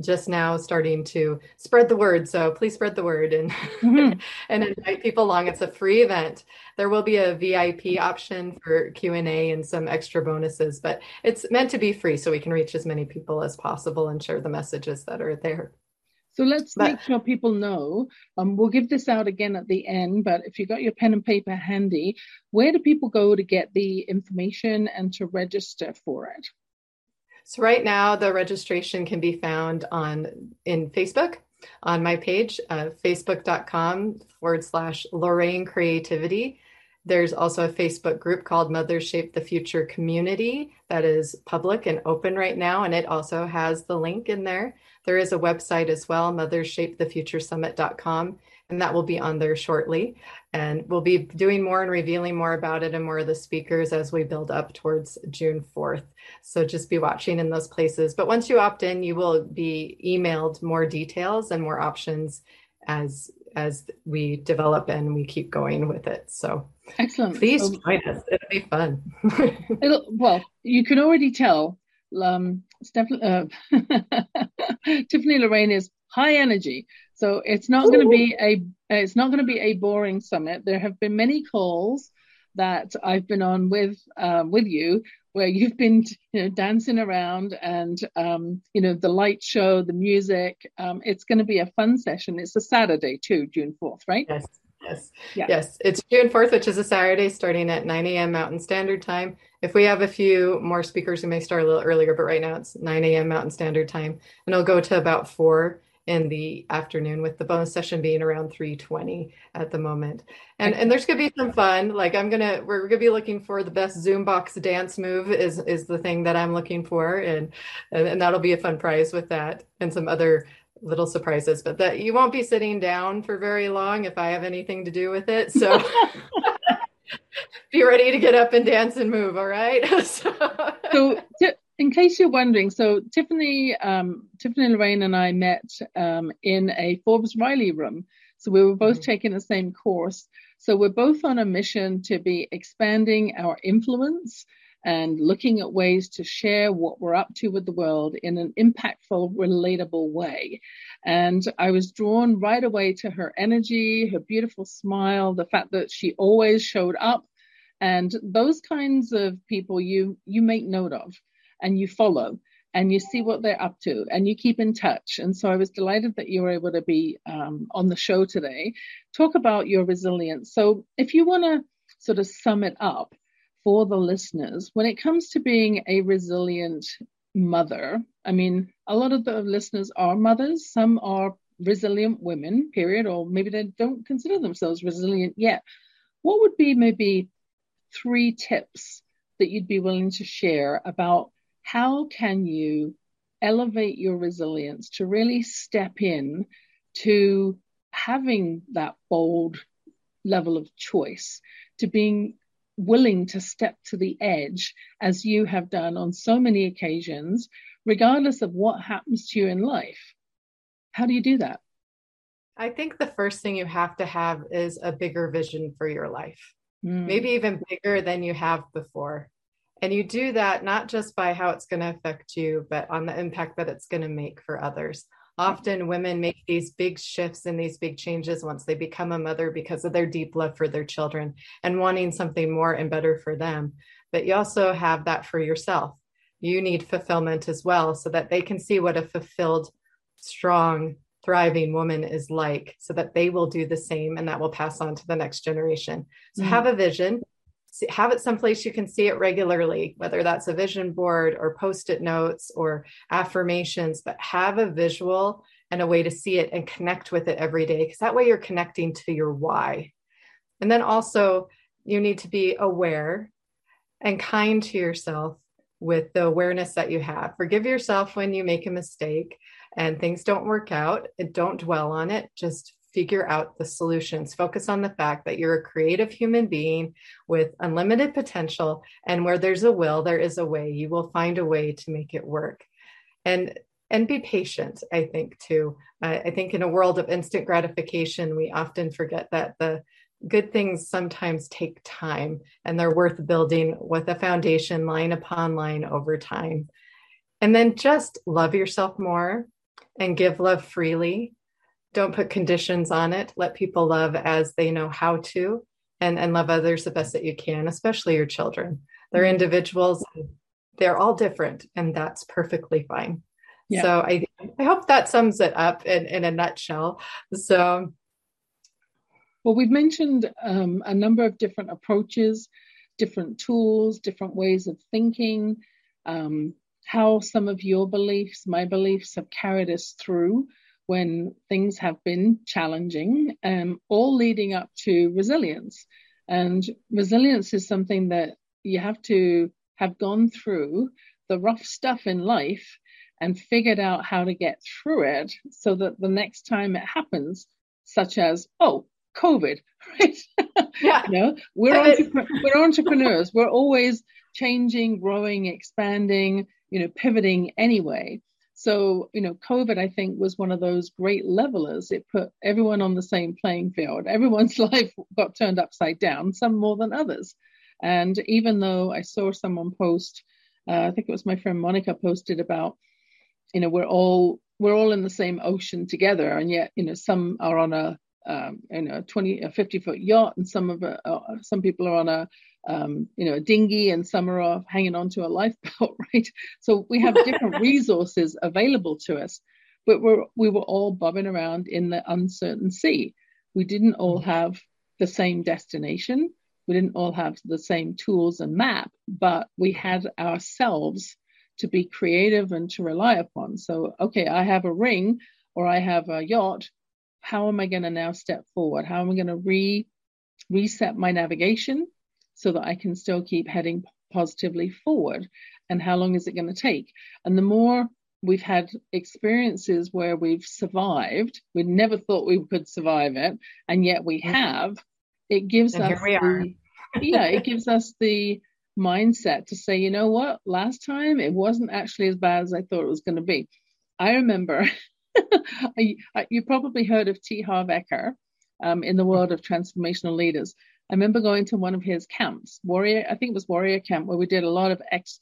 just now starting to spread the word so please spread the word and mm-hmm. and invite people along it's a free event there will be a vip option for q&a and some extra bonuses but it's meant to be free so we can reach as many people as possible and share the messages that are there so let's but, make sure people know. Um, we'll give this out again at the end, but if you got your pen and paper handy, where do people go to get the information and to register for it? So right now the registration can be found on in Facebook on my page, uh, facebook.com forward slash Lorraine Creativity. There's also a Facebook group called Mothers Shape the Future Community that is public and open right now, and it also has the link in there. There is a website as well, mothershapethefuturesummit.com and that will be on there shortly. And we'll be doing more and revealing more about it and more of the speakers as we build up towards June 4th. So just be watching in those places. But once you opt in, you will be emailed more details and more options as as we develop and we keep going with it. So excellent. Please join us. It'll be fun. It'll, well, you can already tell um, Stephanie, uh, Tiffany Lorraine is high energy. So it's not going to be a it's not going to be a boring summit. There have been many calls that I've been on with um, with you where you've been you know dancing around and um, you know the light show, the music. Um, it's going to be a fun session. It's a Saturday too, June fourth, right? Yes. Yes. Yeah. Yes. It's June 4th, which is a Saturday, starting at 9 a.m. Mountain Standard Time. If we have a few more speakers, we may start a little earlier, but right now it's 9 a.m. Mountain Standard Time. And it'll go to about 4 in the afternoon with the bonus session being around 320 at the moment. And and there's gonna be some fun like i'm gonna we're gonna be looking for the best zoom box dance move is is the thing that i'm looking for and and that'll be a fun prize with that and some other little surprises but that you won't be sitting down for very long if i have anything to do with it so be ready to get up and dance and move all right? So, so in case you're wondering, so Tiffany, um, Tiffany Lorraine and I met um, in a Forbes Riley room. So we were both mm-hmm. taking the same course. So we're both on a mission to be expanding our influence and looking at ways to share what we're up to with the world in an impactful, relatable way. And I was drawn right away to her energy, her beautiful smile, the fact that she always showed up. And those kinds of people you you make note of and you follow and you see what they're up to and you keep in touch. And so I was delighted that you were able to be um, on the show today. Talk about your resilience. So if you want to sort of sum it up for the listeners, when it comes to being a resilient mother, I mean, a lot of the listeners are mothers, some are resilient women, period, or maybe they don't consider themselves resilient yet. What would be maybe three tips that you'd be willing to share about how can you elevate your resilience to really step in to having that bold level of choice, to being willing to step to the edge as you have done on so many occasions, regardless of what happens to you in life. How do you do that? I think the first thing you have to have is a bigger vision for your life, mm. maybe even bigger than you have before. And you do that not just by how it's going to affect you, but on the impact that it's going to make for others. Often women make these big shifts and these big changes once they become a mother because of their deep love for their children and wanting something more and better for them. But you also have that for yourself. You need fulfillment as well so that they can see what a fulfilled, strong, thriving woman is like so that they will do the same and that will pass on to the next generation. So mm-hmm. have a vision, have it someplace you can see it regularly, whether that's a vision board or post it notes or affirmations, but have a visual and a way to see it and connect with it every day because that way you're connecting to your why. And then also, you need to be aware and kind to yourself with the awareness that you have. Forgive yourself when you make a mistake and things don't work out. Don't dwell on it. Just figure out the solutions. Focus on the fact that you're a creative human being with unlimited potential. And where there's a will, there is a way. You will find a way to make it work. And and be patient, I think, too. I think in a world of instant gratification, we often forget that the good things sometimes take time and they're worth building with a foundation line upon line over time. And then just love yourself more and give love freely don't put conditions on it let people love as they know how to and and love others the best that you can especially your children they're mm-hmm. individuals they're all different and that's perfectly fine yeah. so i i hope that sums it up in in a nutshell so well we've mentioned um, a number of different approaches different tools different ways of thinking um, how some of your beliefs my beliefs have carried us through when things have been challenging, um, all leading up to resilience. And resilience is something that you have to have gone through the rough stuff in life and figured out how to get through it so that the next time it happens, such as, oh, COVID, right? Yeah. you know, we're, entrep- we're entrepreneurs. We're always changing, growing, expanding, you know, pivoting anyway. So, you know, COVID, I think, was one of those great levelers. It put everyone on the same playing field. Everyone's life got turned upside down, some more than others. And even though I saw someone post, uh, I think it was my friend Monica posted about, you know, we're all we're all in the same ocean together, and yet, you know, some are on a um, you know, 20, a 50 foot yacht, and some of uh, some people are on a um, you know, a dinghy and some are hanging onto a lifeboat, right? So we have different resources available to us, but we're, we were all bobbing around in the uncertain sea. We didn't all mm-hmm. have the same destination. We didn't all have the same tools and map, but we had ourselves to be creative and to rely upon. So, okay, I have a ring or I have a yacht. How am I going to now step forward? How am I going to re reset my navigation so that I can still keep heading positively forward? And how long is it going to take? And the more we've had experiences where we've survived, we never thought we could survive it, and yet we mm-hmm. have, it gives and us the, yeah, it gives us the mindset to say, you know what, last time it wasn't actually as bad as I thought it was going to be. I remember, you probably heard of T. Harv Eker um, in the world of transformational leaders. I remember going to one of his camps, Warrior, I think it was Warrior Camp, where we did a lot of ex,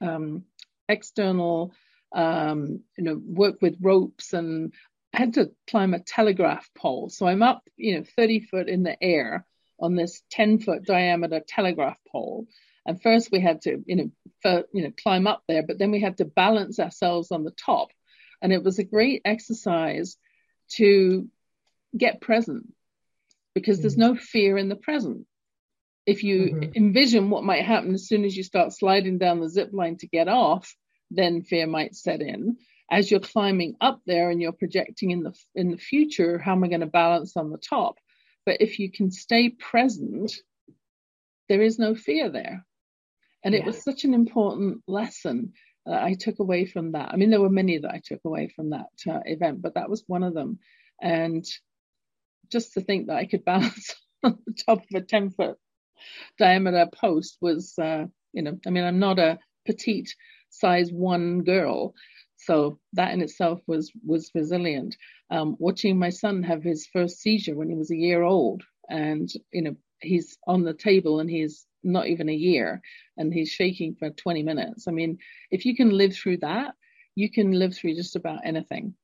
um, external, um, you know, work with ropes and I had to climb a telegraph pole. So I'm up, you know, 30 foot in the air on this 10 foot diameter telegraph pole. And first we had to, you know, for, you know, climb up there, but then we had to balance ourselves on the top. And it was a great exercise to get present because mm-hmm. there's no fear in the present. If you mm-hmm. envision what might happen as soon as you start sliding down the zip line to get off, then fear might set in. As you're climbing up there and you're projecting in the in the future, how am I going to balance on the top? But if you can stay present, there is no fear there. And yeah. it was such an important lesson that I took away from that. I mean, there were many that I took away from that uh, event, but that was one of them. And just to think that I could balance on the top of a 10 foot diameter post was, uh, you know, I mean, I'm not a petite size one girl. So that in itself was was resilient um, watching my son have his first seizure when he was a year old, and you know he's on the table and he's not even a year, and he's shaking for 20 minutes. I mean, if you can live through that, you can live through just about anything.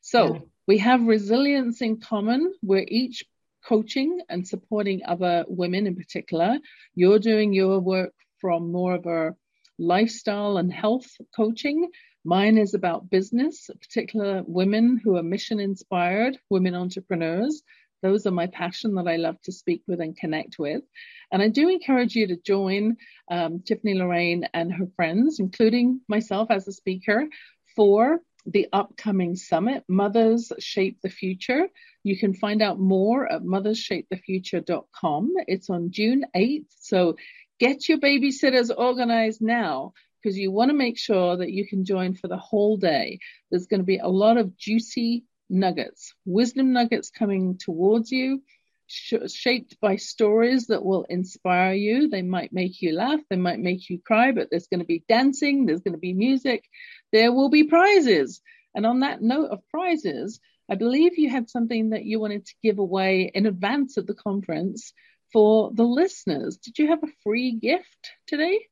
So yeah. We have resilience in common. We're each coaching and supporting other women in particular. You're doing your work from more of a lifestyle and health coaching. Mine is about business, particular women who are mission inspired, women entrepreneurs. Those are my passion that I love to speak with and connect with. And I do encourage you to join um, Tiffany Lorraine and her friends, including myself as a speaker, for the upcoming summit, Mothers Shape the Future. You can find out more at mothershapethefuture.com. It's on June 8th. So get your babysitters organized now because you want to make sure that you can join for the whole day. There's going to be a lot of juicy nuggets, wisdom nuggets coming towards you, sh- shaped by stories that will inspire you. They might make you laugh, they might make you cry, but there's going to be dancing, there's going to be music, there will be prizes. And on that note of prizes, I believe you had something that you wanted to give away in advance of the conference for the listeners. Did you have a free gift today?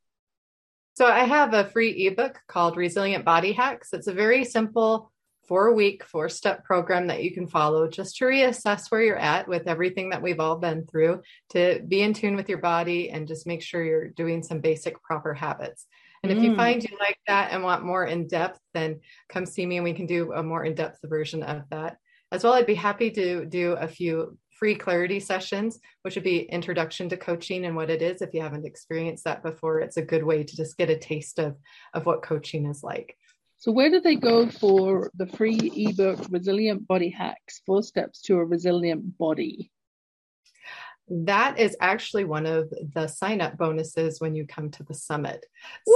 So I have a free ebook called Resilient Body Hacks. It's a very simple four week, four step program that you can follow just to reassess where you're at with everything that we've all been through, to be in tune with your body and just make sure you're doing some basic proper habits. And mm. if you mm. find you like that and want more in depth, then come see me and we can do a more in depth version of that. As well, I'd be happy to do a few free clarity sessions, which would be introduction to coaching and what it is. If you haven't experienced that before, it's a good way to just get a taste of, of what coaching is like. So, where do they go for the free ebook, Resilient Body Hacks Four Steps to a Resilient Body? That is actually one of the sign up bonuses when you come to the summit.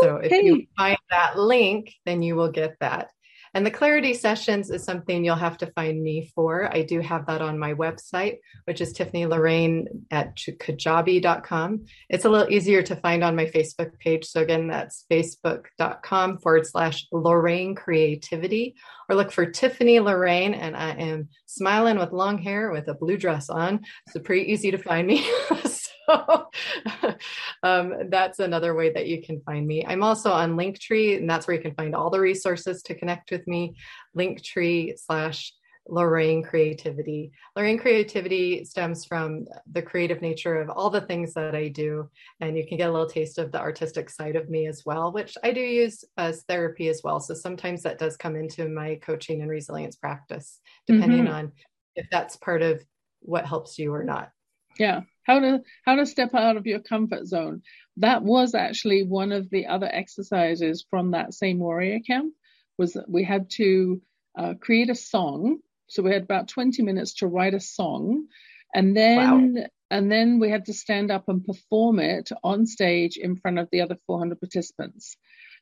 So, if you find that link, then you will get that. And the clarity sessions is something you'll have to find me for. I do have that on my website, which is Tiffany Lorraine at kajabi.com. It's a little easier to find on my Facebook page. So again, that's facebook.com forward slash Lorraine Creativity, or look for Tiffany Lorraine. And I am smiling with long hair with a blue dress on. So pretty easy to find me. so um, that's another way that you can find me. I'm also on Linktree, and that's where you can find all the resources to connect with me. Linktree slash Lorraine Creativity. Lorraine Creativity stems from the creative nature of all the things that I do, and you can get a little taste of the artistic side of me as well, which I do use as therapy as well. So sometimes that does come into my coaching and resilience practice, depending mm-hmm. on if that's part of what helps you or not. Yeah. How to how to step out of your comfort zone. That was actually one of the other exercises from that same warrior camp was that we had to uh, create a song. So we had about 20 minutes to write a song and then wow. and then we had to stand up and perform it on stage in front of the other 400 participants.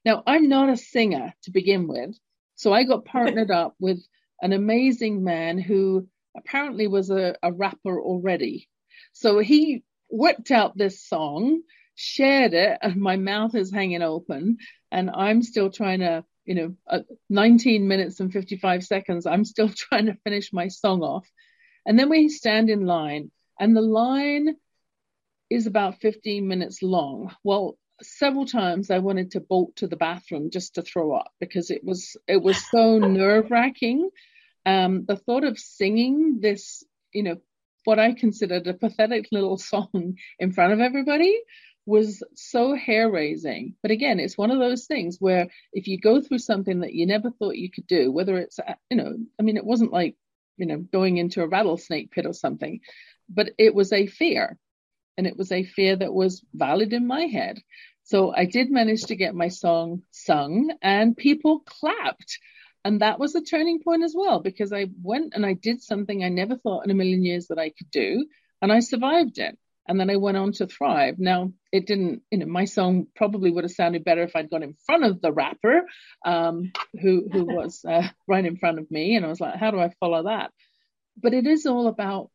Now, I'm not a singer to begin with, so I got partnered up with an amazing man who apparently was a, a rapper already. So he whipped out this song, shared it, and my mouth is hanging open, and I'm still trying to, you know, uh, 19 minutes and 55 seconds. I'm still trying to finish my song off. And then we stand in line, and the line is about 15 minutes long. Well, several times I wanted to bolt to the bathroom just to throw up because it was it was so nerve wracking. Um, the thought of singing this, you know, what I considered a pathetic little song in front of everybody was so hair raising. But again, it's one of those things where if you go through something that you never thought you could do, whether it's, uh, you know, I mean, it wasn't like you know, going into a rattlesnake pit or something. But it was a fear. And it was a fear that was valid in my head. So I did manage to get my song sung and people clapped. And that was a turning point as well, because I went and I did something I never thought in a million years that I could do. And I survived it and then I went on to Thrive. Now, it didn't, you know, my song probably would have sounded better if I'd gone in front of the rapper um, who who was uh, right in front of me, and I was like, how do I follow that? But it is all about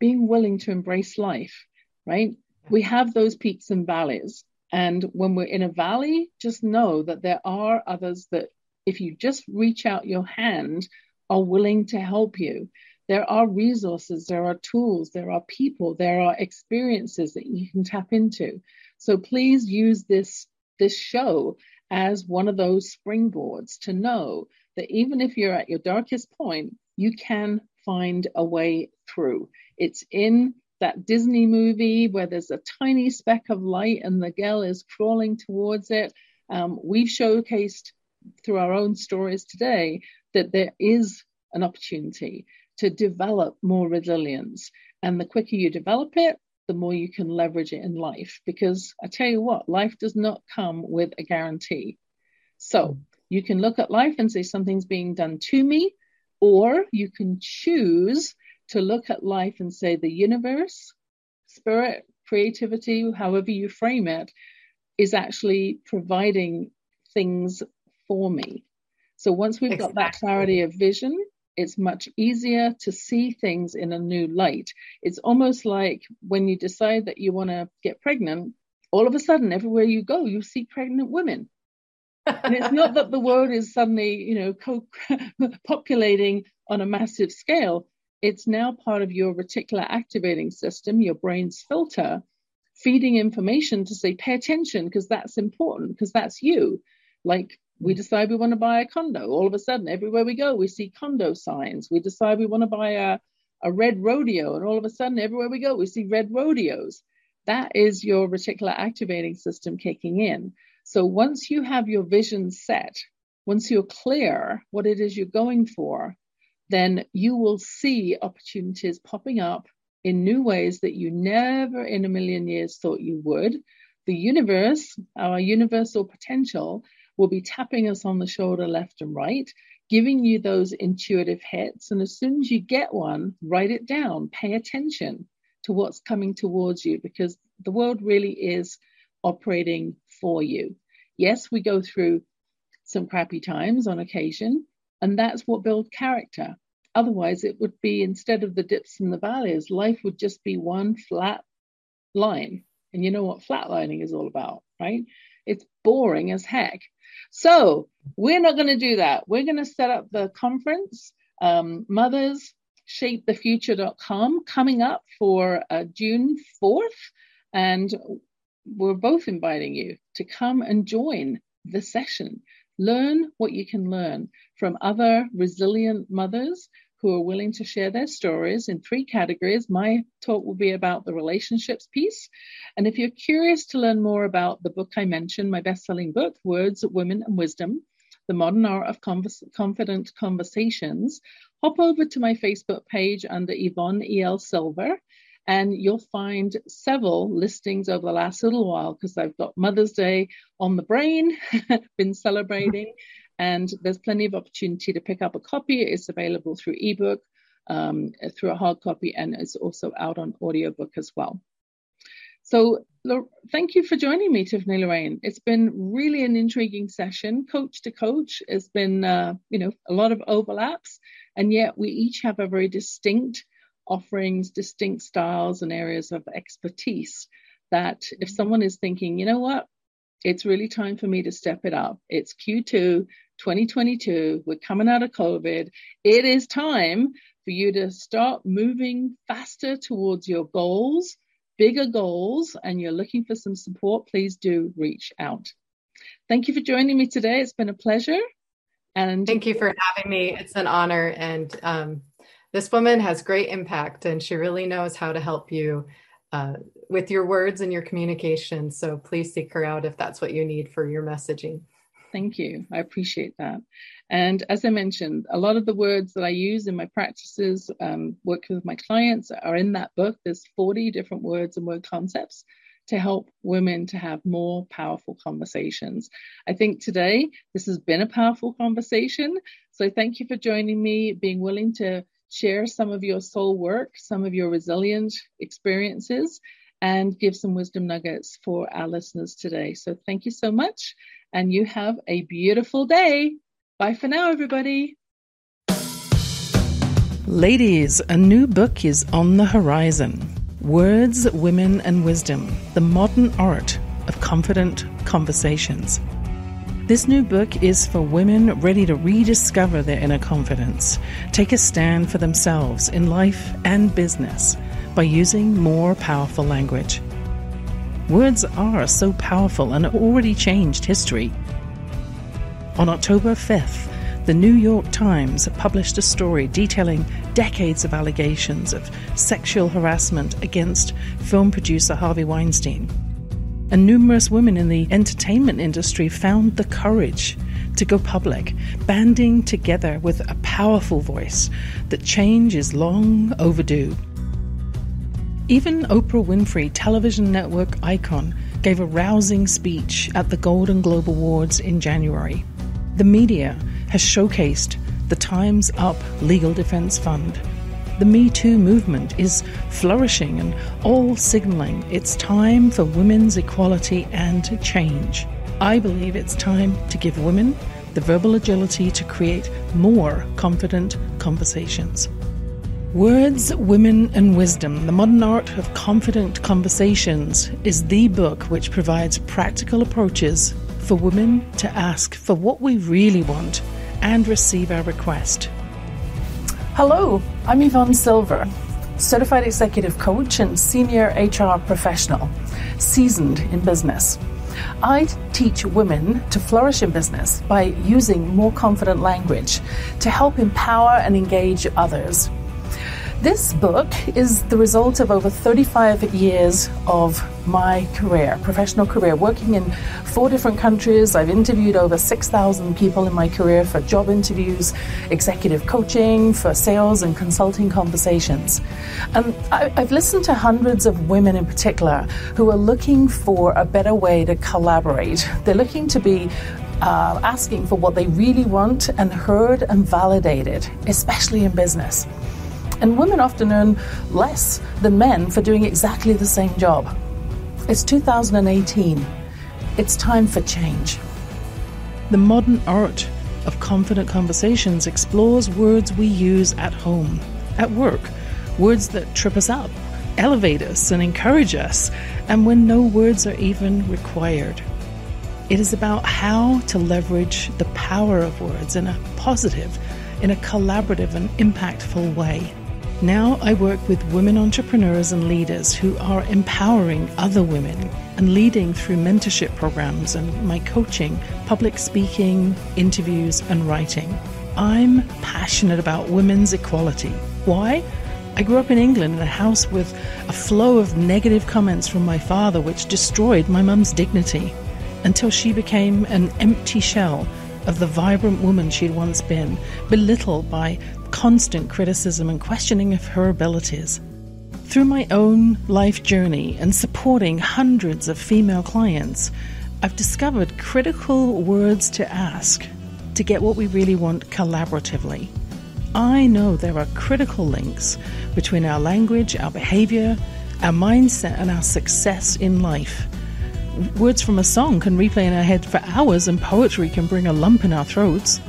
being willing to embrace life, right? We have those peaks and valleys, and when we're in a valley, just know that there are others that, if you just reach out your hand, are willing to help you there are resources, there are tools, there are people, there are experiences that you can tap into. So please use this, this show as one of those springboards to know that even if you're at your darkest point, you can find a way through. It's in that Disney movie where there's a tiny speck of light and the girl is crawling towards it. Um, we've showcased through our own stories today that there is an opportunity to develop more resilience. And the quicker you develop it, the more you can leverage it in life. Because I tell you what, life does not come with a guarantee. So mm. you can look at life and say something's being done to me, or you can choose to look at life and say the universe, spirit, creativity, however you frame it, is actually providing things for me. So once we've exactly. got that clarity of vision, it's much easier to see things in a new light. It's almost like when you decide that you want to get pregnant, all of a sudden, everywhere you go, you see pregnant women. and it's not that the world is suddenly, you know, co- populating on a massive scale. It's now part of your reticular activating system, your brain's filter, feeding information to say, pay attention because that's important, because that's you. Like we decide we want to buy a condo. All of a sudden, everywhere we go, we see condo signs. We decide we want to buy a, a red rodeo, and all of a sudden, everywhere we go, we see red rodeos. That is your reticular activating system kicking in. So once you have your vision set, once you're clear what it is you're going for, then you will see opportunities popping up in new ways that you never in a million years thought you would. The universe, our universal potential, will be tapping us on the shoulder left and right, giving you those intuitive hits. And as soon as you get one, write it down, pay attention to what's coming towards you because the world really is operating for you. Yes, we go through some crappy times on occasion, and that's what builds character. Otherwise, it would be instead of the dips and the valleys, life would just be one flat line. And you know what flatlining is all about, right? It's boring as heck. So we're not going to do that. We're going to set up the conference, um, Mothers shapethefuture.com coming up for uh, June 4th. And we're both inviting you to come and join the session. Learn what you can learn from other resilient mothers who are willing to share their stories in three categories. My talk will be about the relationships piece. And if you're curious to learn more about the book I mentioned, my best selling book, Words, Women, and Wisdom The Modern Art of Convers- Confident Conversations, hop over to my Facebook page under Yvonne E.L. Silver And you'll find several listings over the last little while because I've got Mother's Day on the brain, been celebrating, and there's plenty of opportunity to pick up a copy. It's available through ebook, um, through a hard copy, and it's also out on audiobook as well. So thank you for joining me, Tiffany Lorraine. It's been really an intriguing session. Coach to coach It's been, uh, you know, a lot of overlaps, and yet we each have a very distinct offerings, distinct styles and areas of expertise that if someone is thinking, you know what, it's really time for me to step it up. It's Q2 2022. We're coming out of COVID. It is time for you to start moving faster towards your goals bigger goals and you're looking for some support, please do reach out. Thank you for joining me today. It's been a pleasure. And thank you for having me. It's an honor. And um, this woman has great impact and she really knows how to help you uh, with your words and your communication. So please seek her out if that's what you need for your messaging. Thank you. I appreciate that. And as I mentioned, a lot of the words that I use in my practices, um, working with my clients, are in that book. There's 40 different words and word concepts to help women to have more powerful conversations. I think today this has been a powerful conversation. So thank you for joining me, being willing to share some of your soul work, some of your resilient experiences, and give some wisdom nuggets for our listeners today. So thank you so much and you have a beautiful day. Bye for now, everybody. Ladies, a new book is on the horizon Words, Women, and Wisdom The Modern Art of Confident Conversations. This new book is for women ready to rediscover their inner confidence, take a stand for themselves in life and business by using more powerful language. Words are so powerful and already changed history. On October 5th, the New York Times published a story detailing decades of allegations of sexual harassment against film producer Harvey Weinstein. And numerous women in the entertainment industry found the courage to go public, banding together with a powerful voice that change is long overdue. Even Oprah Winfrey, television network icon, gave a rousing speech at the Golden Globe Awards in January. The media has showcased the Time's Up Legal Defense Fund. The Me Too movement is flourishing and all signaling it's time for women's equality and change. I believe it's time to give women the verbal agility to create more confident conversations. Words, Women, and Wisdom The Modern Art of Confident Conversations is the book which provides practical approaches for women to ask for what we really want and receive our request. Hello, I'm Yvonne Silver, certified executive coach and senior HR professional, seasoned in business. I teach women to flourish in business by using more confident language to help empower and engage others this book is the result of over 35 years of my career, professional career, working in four different countries. I've interviewed over 6,000 people in my career for job interviews, executive coaching, for sales and consulting conversations. And I, have listened to hundreds of women in particular who are looking for a better way to collaborate. They're looking to be uh, asking for what they really want and heard and validated, especially in business. And women often earn less than men for doing exactly the same job. It's 2018. It's time for change. The modern art of confident conversations explores words we use at home, at work, words that trip us up, elevate us, and encourage us, and when no words are even required. It is about how to leverage the power of words in a positive, in a collaborative, and impactful way. Now I work with women entrepreneurs and leaders who are empowering other women and leading through mentorship programs and my coaching, public speaking, interviews, and writing. I'm passionate about women's equality. Why? I grew up in England in a house with a flow of negative comments from my father, which destroyed my mum's dignity until she became an empty shell of the vibrant woman she'd once been, belittled by constant criticism and questioning of her abilities. Through my own life journey and supporting hundreds of female clients, I've discovered critical words to ask to get what we really want collaboratively. I know there are critical links between our language, our behavior, our mindset, and our success in life. Words from a song can replay in our head for hours, and poetry can bring a lump in our throats.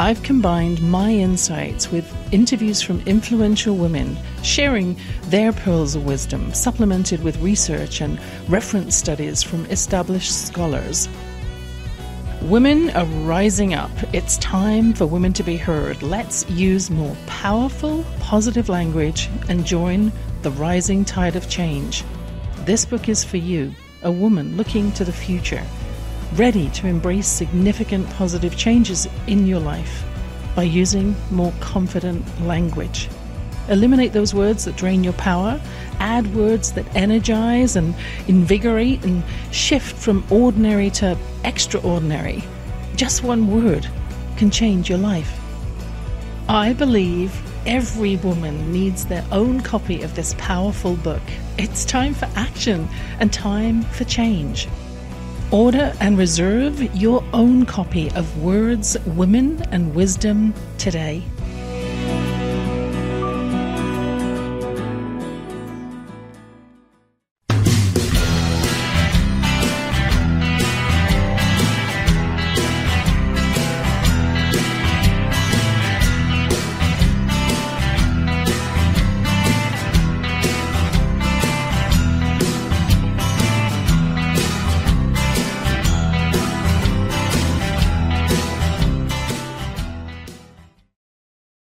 I've combined my insights with interviews from influential women sharing their pearls of wisdom, supplemented with research and reference studies from established scholars. Women are rising up. It's time for women to be heard. Let's use more powerful, positive language and join the rising tide of change. This book is for you, a woman looking to the future ready to embrace significant positive changes in your life by using more confident language. Eliminate those words that drain your power, add words that energize and invigorate, and shift from ordinary to extraordinary. Just one word can change your life. I believe every woman needs their own copy of this powerful book. It's time for action and time for change. Order and reserve your own copy of Words, Women, and Wisdom today.